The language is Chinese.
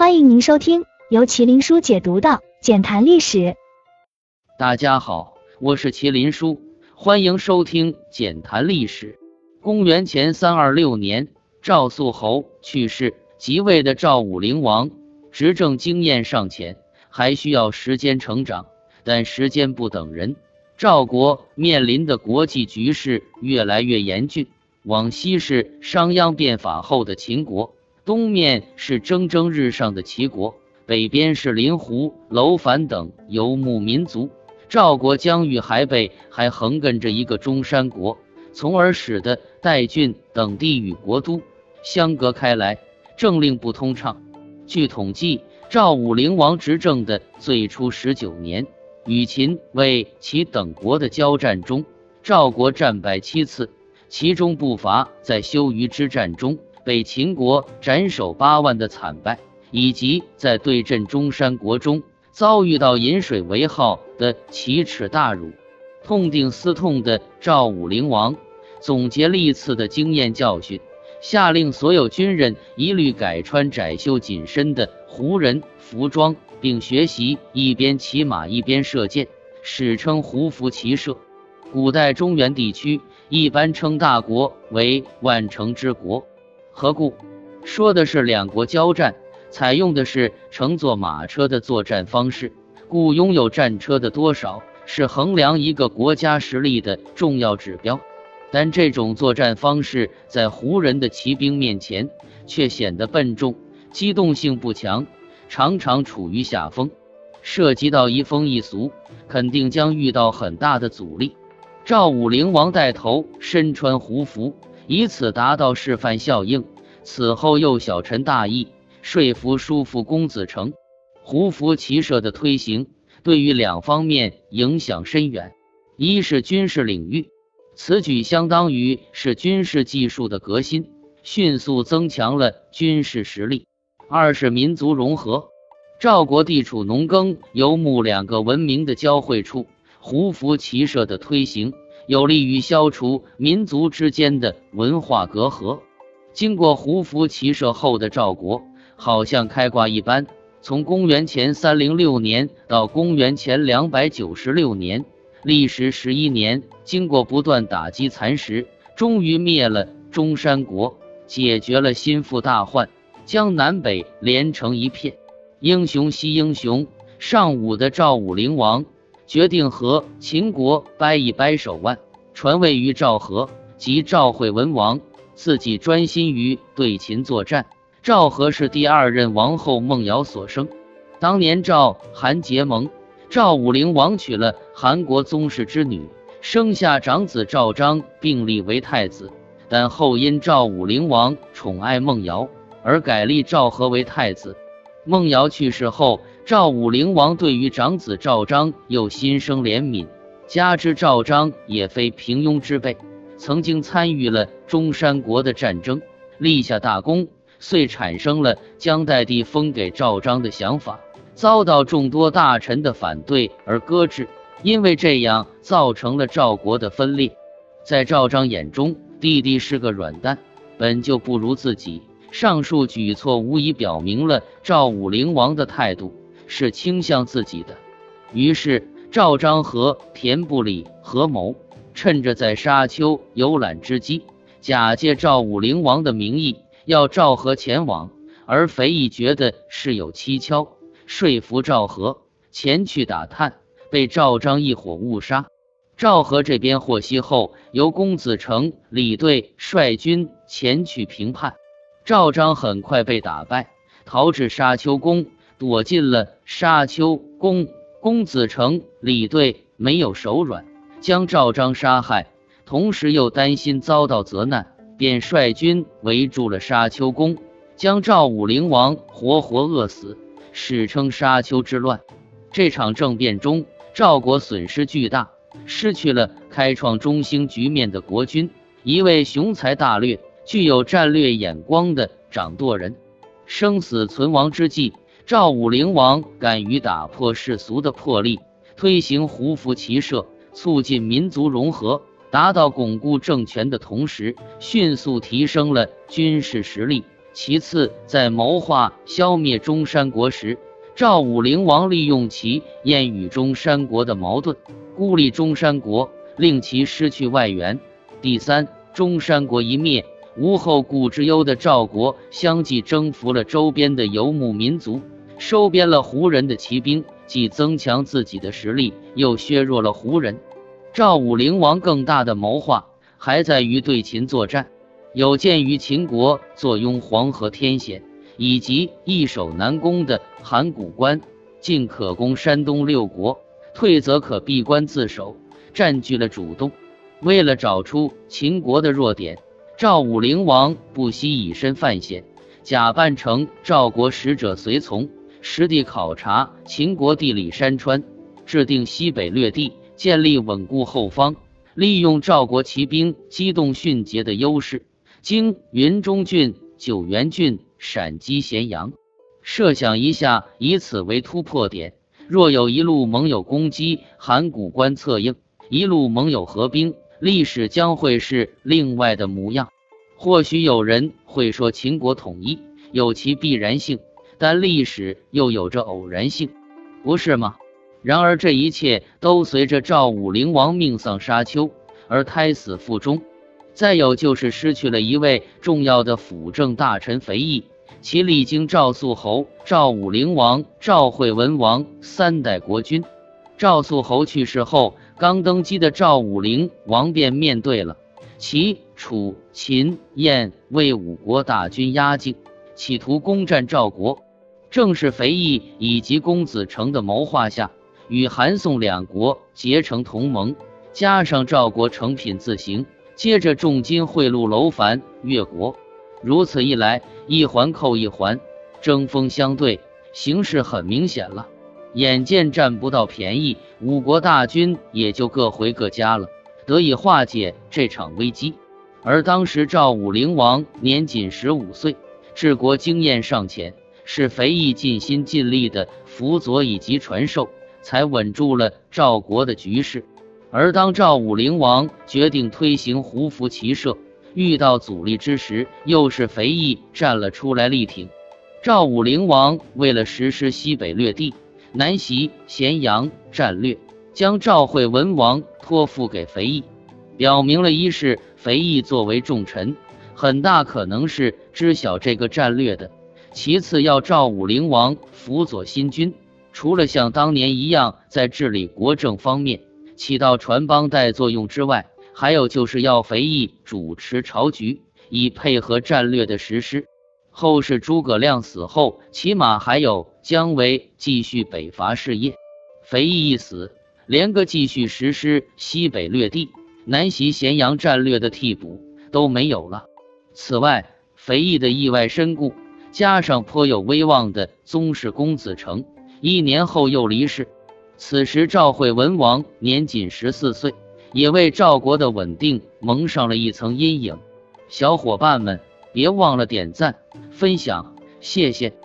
欢迎您收听由麒麟书解读的《简谈历史》。大家好，我是麒麟书，欢迎收听《简谈历史》。公元前三二六年，赵肃侯去世，即位的赵武灵王执政经验尚浅，还需要时间成长。但时间不等人，赵国面临的国际局势越来越严峻。往西是商鞅变法后的秦国。东面是蒸蒸日上的齐国，北边是临湖、楼烦等游牧民族。赵国疆域还被还横亘着一个中山国，从而使得代郡等地与国都相隔开来，政令不通畅。据统计，赵武灵王执政的最初十九年，与秦、魏、齐等国的交战中，赵国战败七次，其中不乏在修鱼之战中。被秦国斩首八万的惨败，以及在对阵中山国中遭遇到饮水为号的奇耻大辱，痛定思痛的赵武灵王总结历次的经验教训，下令所有军人一律改穿窄袖紧身的胡人服装，并学习一边骑马一边射箭，史称胡服骑射。古代中原地区一般称大国为万乘之国。何故？说的是两国交战，采用的是乘坐马车的作战方式，故拥有战车的多少是衡量一个国家实力的重要指标。但这种作战方式在胡人的骑兵面前却显得笨重，机动性不强，常常处于下风。涉及到移风易俗，肯定将遇到很大的阻力。赵武灵王带头身穿胡服。以此达到示范效应。此后又小陈大义，说服叔父公子成，胡服骑射的推行，对于两方面影响深远。一是军事领域，此举相当于是军事技术的革新，迅速增强了军事实力；二是民族融合。赵国地处农耕游牧两个文明的交汇处，胡服骑射的推行。有利于消除民族之间的文化隔阂。经过胡服骑射后的赵国，好像开挂一般，从公元前三零六年到公元前两百九十六年，历时十一年，经过不断打击蚕食，终于灭了中山国，解决了心腹大患，将南北连成一片。英雄惜英雄，尚武的赵武灵王。决定和秦国掰一掰手腕，传位于赵和，即赵惠文王，自己专心于对秦作战。赵和是第二任王后孟瑶所生。当年赵韩结盟，赵武灵王娶了韩国宗室之女，生下长子赵章，并立为太子。但后因赵武灵王宠爱孟瑶，而改立赵和为太子。孟瑶去世后。赵武灵王对于长子赵章又心生怜悯，加之赵章也非平庸之辈，曾经参与了中山国的战争，立下大功，遂产生了将代地封给赵章的想法，遭到众多大臣的反对而搁置。因为这样造成了赵国的分裂。在赵章眼中，弟弟是个软蛋，本就不如自己。上述举措无疑表明了赵武灵王的态度。是倾向自己的，于是赵章和田不里合谋，趁着在沙丘游览之机，假借赵武灵王的名义，要赵和前往。而肥义觉得事有蹊跷，说服赵和前去打探，被赵章一伙误杀。赵和这边获悉后，由公子成、李队率军前去平叛。赵章很快被打败，逃至沙丘宫。躲进了沙丘宫，公子成、李队没有手软，将赵章杀害，同时又担心遭到责难，便率军围住了沙丘宫，将赵武灵王活活饿死，史称沙丘之乱。这场政变中，赵国损失巨大，失去了开创中兴局面的国君，一位雄才大略、具有战略眼光的掌舵人。生死存亡之际。赵武灵王敢于打破世俗的魄力，推行胡服骑射，促进民族融合，达到巩固政权的同时，迅速提升了军事实力，其次，在谋划消灭中山国时，赵武灵王利用其燕与中山国的矛盾，孤立中山国，令其失去外援。第三，中山国一灭，无后顾之忧的赵国相继征服了周边的游牧民族，收编了胡人的骑兵，既增强自己的实力，又削弱了胡人。赵武灵王更大的谋划还在于对秦作战。有鉴于秦国坐拥黄河天险，以及易守难攻的函谷关，进可攻山东六国，退则可闭关自守，占据了主动。为了找出秦国的弱点，赵武灵王不惜以身犯险，假扮成赵国使者随从，实地考察秦国地理山川，制定西北略地，建立稳固后方，利用赵国骑兵机动迅捷的优势。经云中郡、九原郡闪击咸阳，设想一下，以此为突破点。若有一路盟友攻击函谷关策应，一路盟友合兵，历史将会是另外的模样。或许有人会说，秦国统一有其必然性，但历史又有着偶然性，不是吗？然而，这一切都随着赵武灵王命丧沙丘而胎死腹中。再有就是失去了一位重要的辅政大臣肥义，其历经赵肃侯、赵武灵王、赵惠文王三代国君。赵肃侯去世后，刚登基的赵武灵王便面对了齐、楚、秦、燕、魏五国大军压境，企图攻占赵国。正是肥义以及公子成的谋划下，与韩宋两国结成同盟，加上赵国成品自行。接着重金贿赂楼烦越国，如此一来，一环扣一环，针锋相对，形势很明显了。眼见占不到便宜，五国大军也就各回各家了，得以化解这场危机。而当时赵武灵王年仅十五岁，治国经验尚浅，是肥义尽心尽力的辅佐以及传授，才稳住了赵国的局势。而当赵武灵王决定推行胡服骑射，遇到阻力之时，又是肥义站了出来力挺。赵武灵王为了实施西北略地、南袭咸阳战略，将赵惠文王托付给肥义，表明了一是肥义作为重臣，很大可能是知晓这个战略的；其次要赵武灵王辅佐新君，除了像当年一样在治理国政方面。起到传帮带作用之外，还有就是要肥义主持朝局，以配合战略的实施。后世诸葛亮死后，起码还有姜维继续北伐事业。肥义一死，连个继续实施西北略地、南袭咸阳战略的替补都没有了。此外，肥义的意外身故，加上颇有威望的宗室公子成，一年后又离世。此时，赵惠文王年仅十四岁，也为赵国的稳定蒙上了一层阴影。小伙伴们，别忘了点赞、分享，谢谢。